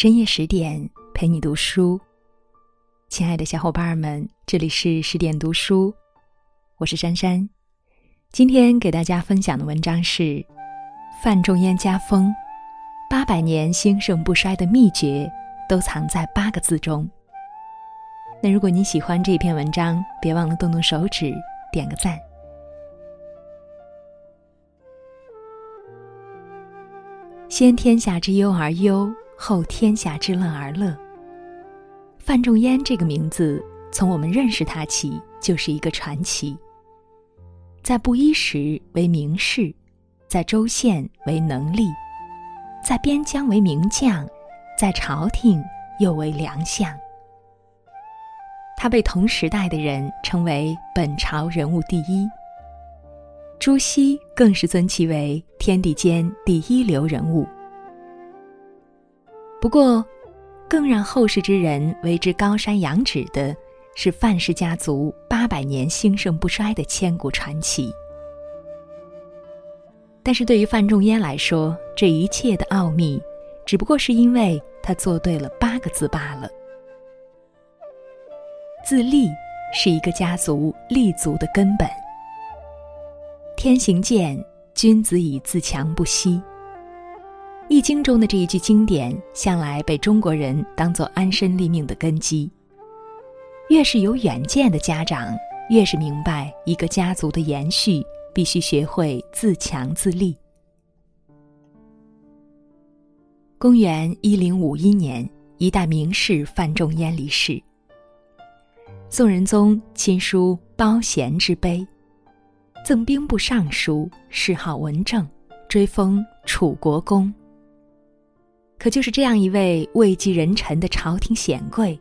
深夜十点陪你读书，亲爱的小伙伴们，这里是十点读书，我是珊珊。今天给大家分享的文章是范仲淹家风，八百年兴盛不衰的秘诀都藏在八个字中。那如果你喜欢这篇文章，别忘了动动手指点个赞。先天下之忧而忧。后天下之乐而乐。范仲淹这个名字，从我们认识他起就是一个传奇。在布衣时为名士，在州县为能吏，在边疆为名将，在朝廷又为良相。他被同时代的人称为本朝人物第一。朱熹更是尊其为天地间第一流人物。不过，更让后世之人为之高山仰止的，是范氏家族八百年兴盛不衰的千古传奇。但是对于范仲淹来说，这一切的奥秘，只不过是因为他做对了八个字罢了。自立是一个家族立足的根本。天行健，君子以自强不息。《易经》中的这一句经典，向来被中国人当作安身立命的根基。越是有远见的家长，越是明白一个家族的延续必须学会自强自立。公元一零五一年，一代名士范仲淹离世。宋仁宗亲书褒贤之碑，赠兵部尚书，谥号文正，追封楚国公。可就是这样一位位极人臣的朝廷显贵，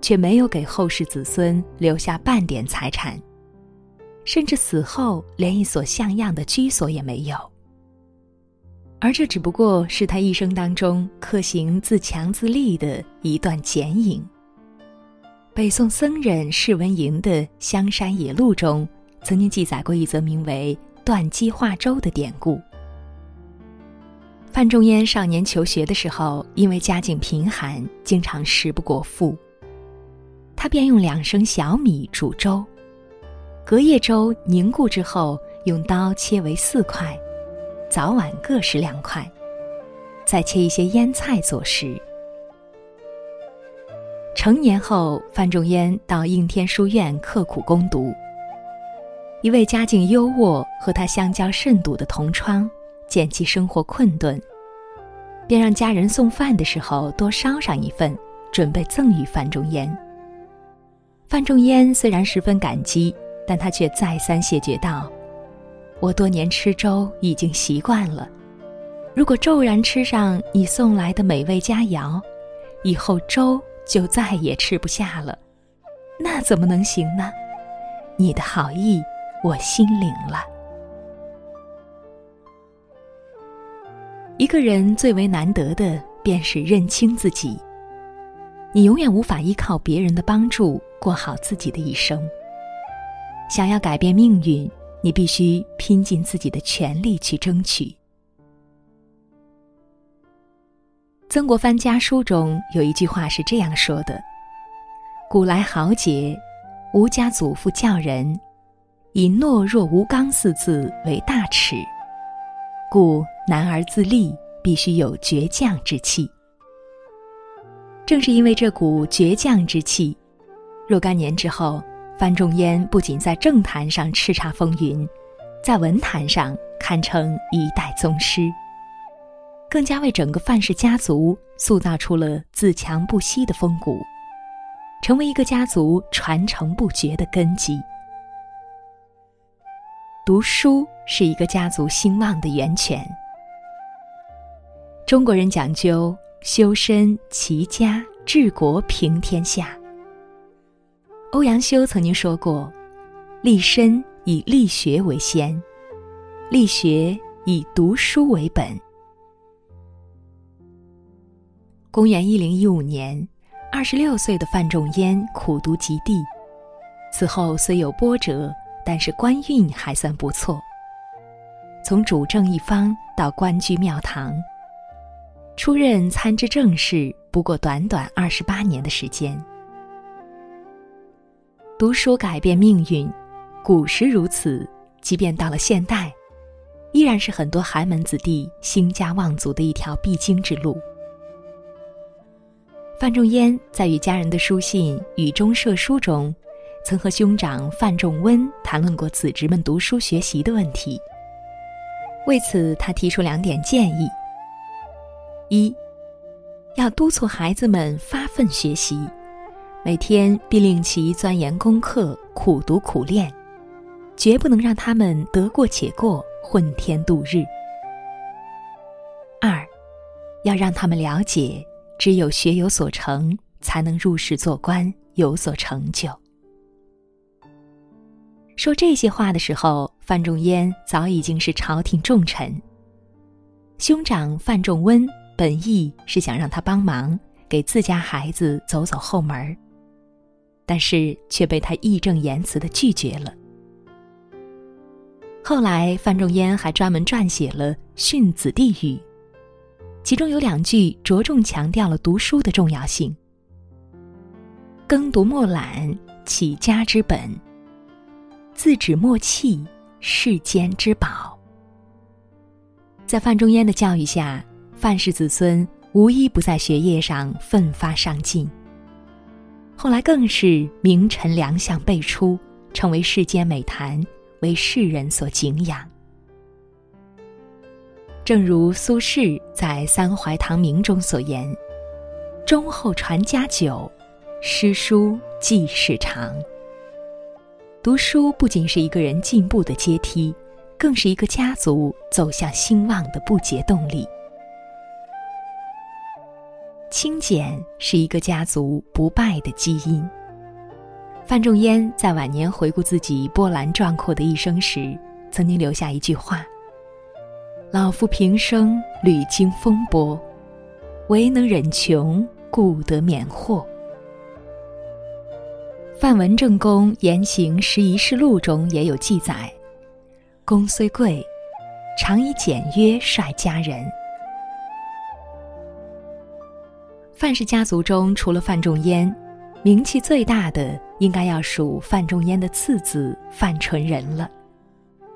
却没有给后世子孙留下半点财产，甚至死后连一所像样的居所也没有。而这只不过是他一生当中克行自强自立的一段剪影。北宋僧人释文莹的《香山野录》中，曾经记载过一则名为“断机化舟”的典故。范仲淹少年求学的时候，因为家境贫寒，经常食不果腹。他便用两升小米煮粥，隔夜粥凝固之后，用刀切为四块，早晚各食两块，再切一些腌菜佐食。成年后，范仲淹到应天书院刻苦攻读。一位家境优渥、和他相交甚笃的同窗。见其生活困顿，便让家人送饭的时候多烧上一份，准备赠予范仲淹。范仲淹虽然十分感激，但他却再三谢绝道：“我多年吃粥已经习惯了，如果骤然吃上你送来的美味佳肴，以后粥就再也吃不下了，那怎么能行呢？你的好意，我心领了。”一个人最为难得的，便是认清自己。你永远无法依靠别人的帮助过好自己的一生。想要改变命运，你必须拼尽自己的全力去争取。曾国藩家书中有一句话是这样说的：“古来豪杰，吾家祖父教人，以懦弱无刚四字为大耻。”故男儿自立，必须有倔强之气。正是因为这股倔强之气，若干年之后，范仲淹不仅在政坛上叱咤风云，在文坛上堪称一代宗师，更加为整个范氏家族塑造出了自强不息的风骨，成为一个家族传承不绝的根基。读书是一个家族兴旺的源泉。中国人讲究修身齐家治国平天下。欧阳修曾经说过：“立身以立学为先，立学以读书为本。”公元一零一五年，二十六岁的范仲淹苦读及第，此后虽有波折。但是官运还算不错。从主政一方到官居庙堂，出任参知政事不过短短二十八年的时间。读书改变命运，古时如此，即便到了现代，依然是很多寒门子弟兴家望族的一条必经之路。范仲淹在与家人的书信《雨中社书》中，曾和兄长范仲温谈论过子侄们读书学习的问题。为此，他提出两点建议：一，要督促孩子们发奋学习，每天必令其钻研功课、苦读苦练，绝不能让他们得过且过、混天度日；二，要让他们了解。只有学有所成，才能入仕做官，有所成就。说这些话的时候，范仲淹早已经是朝廷重臣。兄长范仲温本意是想让他帮忙，给自家孩子走走后门但是却被他义正言辞的拒绝了。后来，范仲淹还专门撰写了《训子弟语》。其中有两句着重强调了读书的重要性：“耕读莫懒，起家之本；自指默契，世间之宝。”在范仲淹的教育下，范氏子孙无一不在学业上奋发上进。后来更是名臣良相辈出，成为世间美谈，为世人所敬仰。正如苏轼在《三槐堂铭》中所言：“忠厚传家久，诗书继世长。”读书不仅是一个人进步的阶梯，更是一个家族走向兴旺的不竭动力。清简是一个家族不败的基因。范仲淹在晚年回顾自己波澜壮阔的一生时，曾经留下一句话。老夫平生屡经风波，唯能忍穷，故得免祸。范文正公言行十遗事录中也有记载：公虽贵，常以简约率家人。范氏家族中，除了范仲淹，名气最大的应该要数范仲淹的次子范纯仁了。《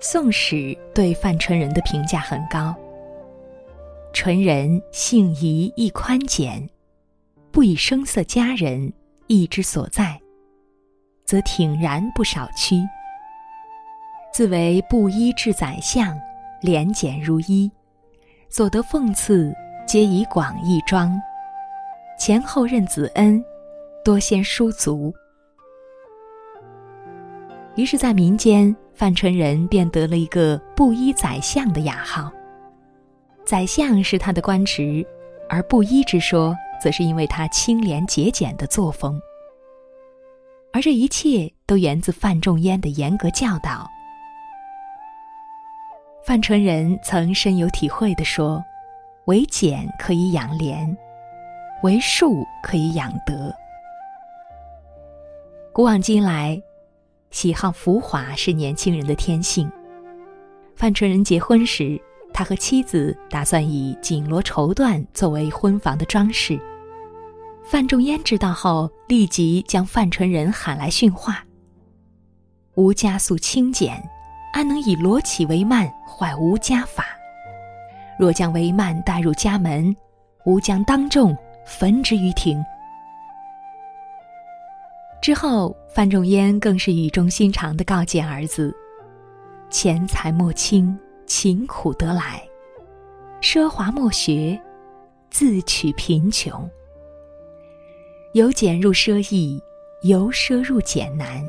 宋史》对范纯仁的评价很高。纯仁性宜亦宽简，不以声色佳人，意之所在，则挺然不少屈。自为布衣至宰相，廉俭如一，所得奉赐皆以广义庄。前后任子恩，多先书足。于是，在民间。范纯仁便得了一个“布衣宰相”的雅号。宰相是他的官职，而布衣之说，则是因为他清廉节俭的作风。而这一切都源自范仲淹的严格教导。范纯仁曾深有体会地说：“为俭可以养廉，为术可以养德。”古往今来。喜好浮华是年轻人的天性。范纯仁结婚时，他和妻子打算以锦罗绸缎作为婚房的装饰。范仲淹知道后，立即将范纯仁喊来训话：“吾家素清简，安能以罗绮为幔，坏吾家法？若将帷幔带入家门，吾将当众焚之于庭。”之后，范仲淹更是语重心长的告诫儿子：“钱财莫轻，勤苦得来；奢华莫学，自取贫穷。由俭入奢易，由奢入俭难。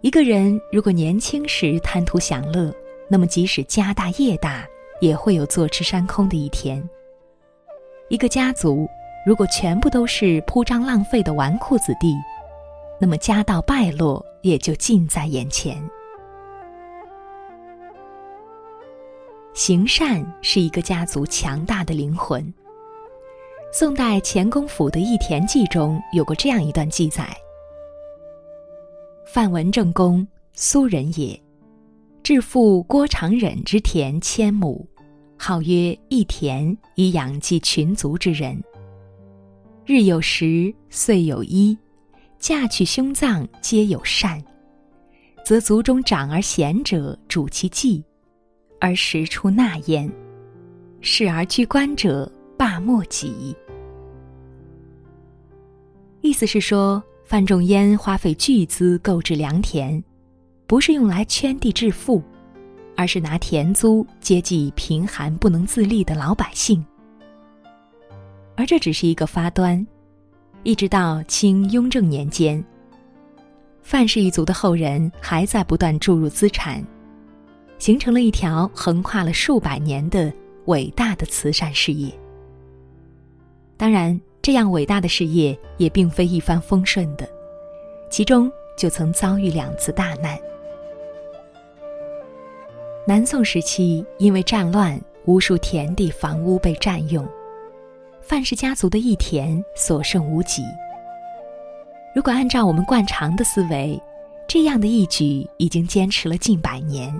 一个人如果年轻时贪图享乐，那么即使家大业大，也会有坐吃山空的一天。一个家族如果全部都是铺张浪费的纨绔子弟，那么家道败落也就近在眼前。行善是一个家族强大的灵魂。宋代钱公甫的《义田记》中有过这样一段记载：范文正公，苏人也，致父郭长忍之田千亩，号曰一田，以养济群族之人。日有食，岁有衣，嫁娶兄葬皆有善，则族中长而贤者主其祭，而时出纳焉；仕而居官者罢莫己。意思是说，范仲淹花费巨资购置良田，不是用来圈地致富，而是拿田租接济贫寒不能自立的老百姓。而这只是一个发端，一直到清雍正年间，范氏一族的后人还在不断注入资产，形成了一条横跨了数百年的伟大的慈善事业。当然。这样伟大的事业也并非一帆风顺的，其中就曾遭遇两次大难。南宋时期，因为战乱，无数田地房屋被占用，范氏家族的一田所剩无几。如果按照我们惯常的思维，这样的一举已经坚持了近百年，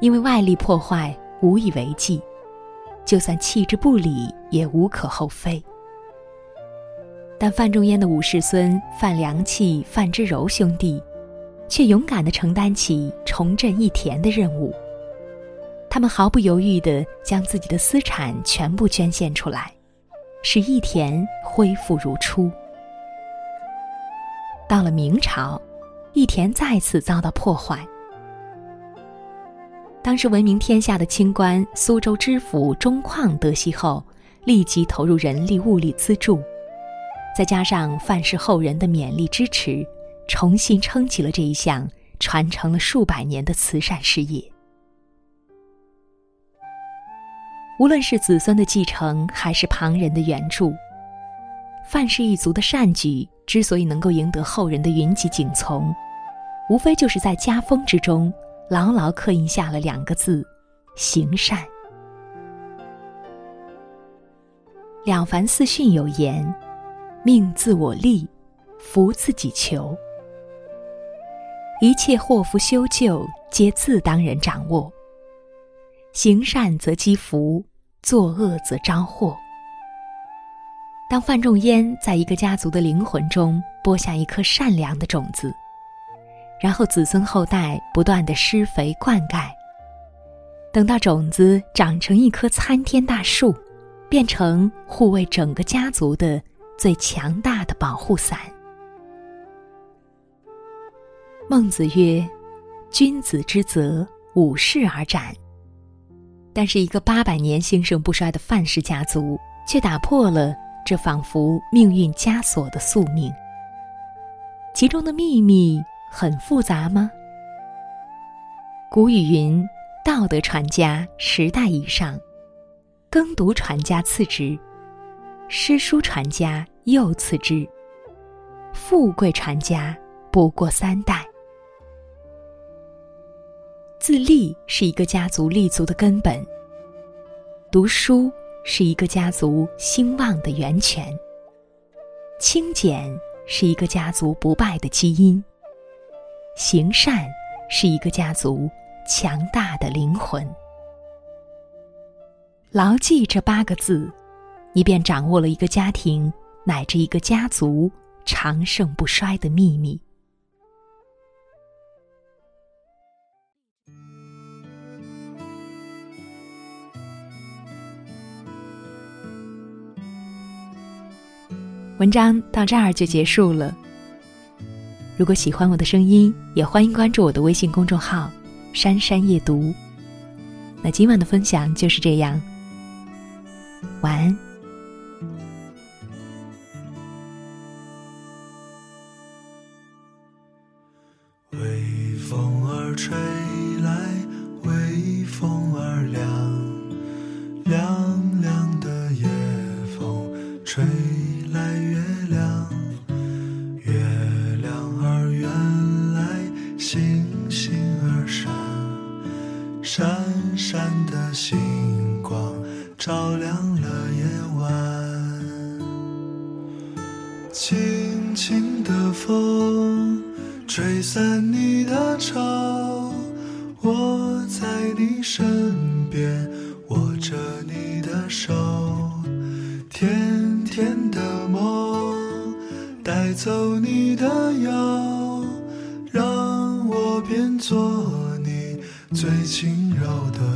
因为外力破坏无以为继，就算弃之不理也无可厚非。但范仲淹的五世孙范良器、范之柔兄弟，却勇敢地承担起重振义田的任务。他们毫不犹豫地将自己的私产全部捐献出来，使义田恢复如初。到了明朝，义田再次遭到破坏。当时闻名天下的清官苏州知府钟况得悉后，立即投入人力物力资助。再加上范氏后人的勉力支持，重新撑起了这一项传承了数百年的慈善事业。无论是子孙的继承，还是旁人的援助，范氏一族的善举之所以能够赢得后人的云集景从，无非就是在家风之中牢牢刻印下了两个字：行善。《了凡四训》有言。命自我立，福自己求。一切祸福修旧，皆自当人掌握。行善则积福，作恶则招祸。当范仲淹在一个家族的灵魂中播下一颗善良的种子，然后子孙后代不断的施肥灌溉，等到种子长成一棵参天大树，变成护卫整个家族的。最强大的保护伞。孟子曰：“君子之泽，五世而斩。”但是，一个八百年兴盛不衰的范氏家族，却打破了这仿佛命运枷锁的宿命。其中的秘密很复杂吗？古语云：“道德传家，十代以上；耕读传家，次之。”诗书传家又次之，富贵传家不过三代。自立是一个家族立足的根本，读书是一个家族兴旺的源泉，清简是一个家族不败的基因，行善是一个家族强大的灵魂。牢记这八个字。你便掌握了一个家庭乃至一个家族长盛不衰的秘密。文章到这儿就结束了。如果喜欢我的声音，也欢迎关注我的微信公众号“珊珊夜读”。那今晚的分享就是这样，晚安。闪闪的星光照亮了夜晚，轻轻的风吹散你的愁，我在。你身边，握着你的手，甜甜的梦，带走你的忧，让我变作你最轻柔的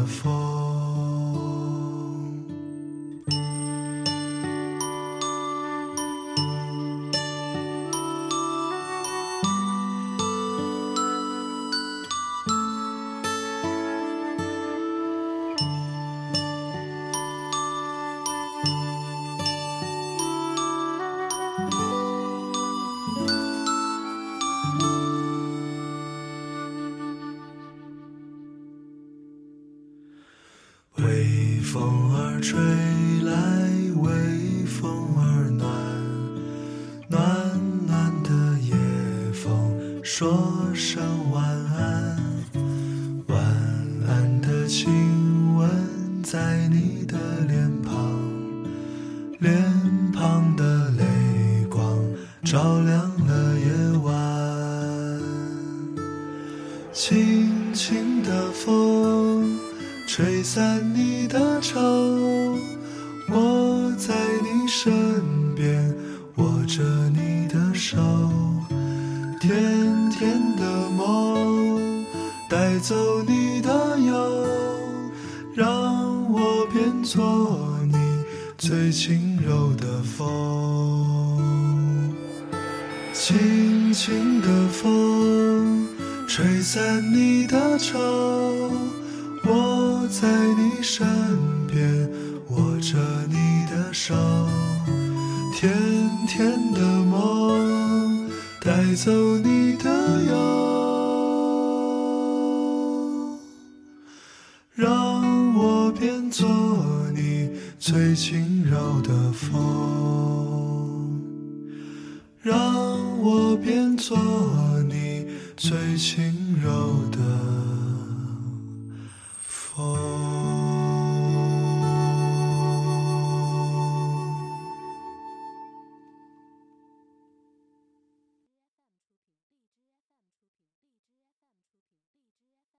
说声晚安，晚安的亲吻在你的脸庞，脸庞的泪光照亮了夜晚，轻轻的风。吹散你的愁，我在你身边，握着你的手，天，带走你的忧，让我变作你最轻柔的风，轻轻的风，吹散你的愁。我在你身边，握着你的手，甜甜的梦，带走你最轻柔的风，让我变作你最轻柔的。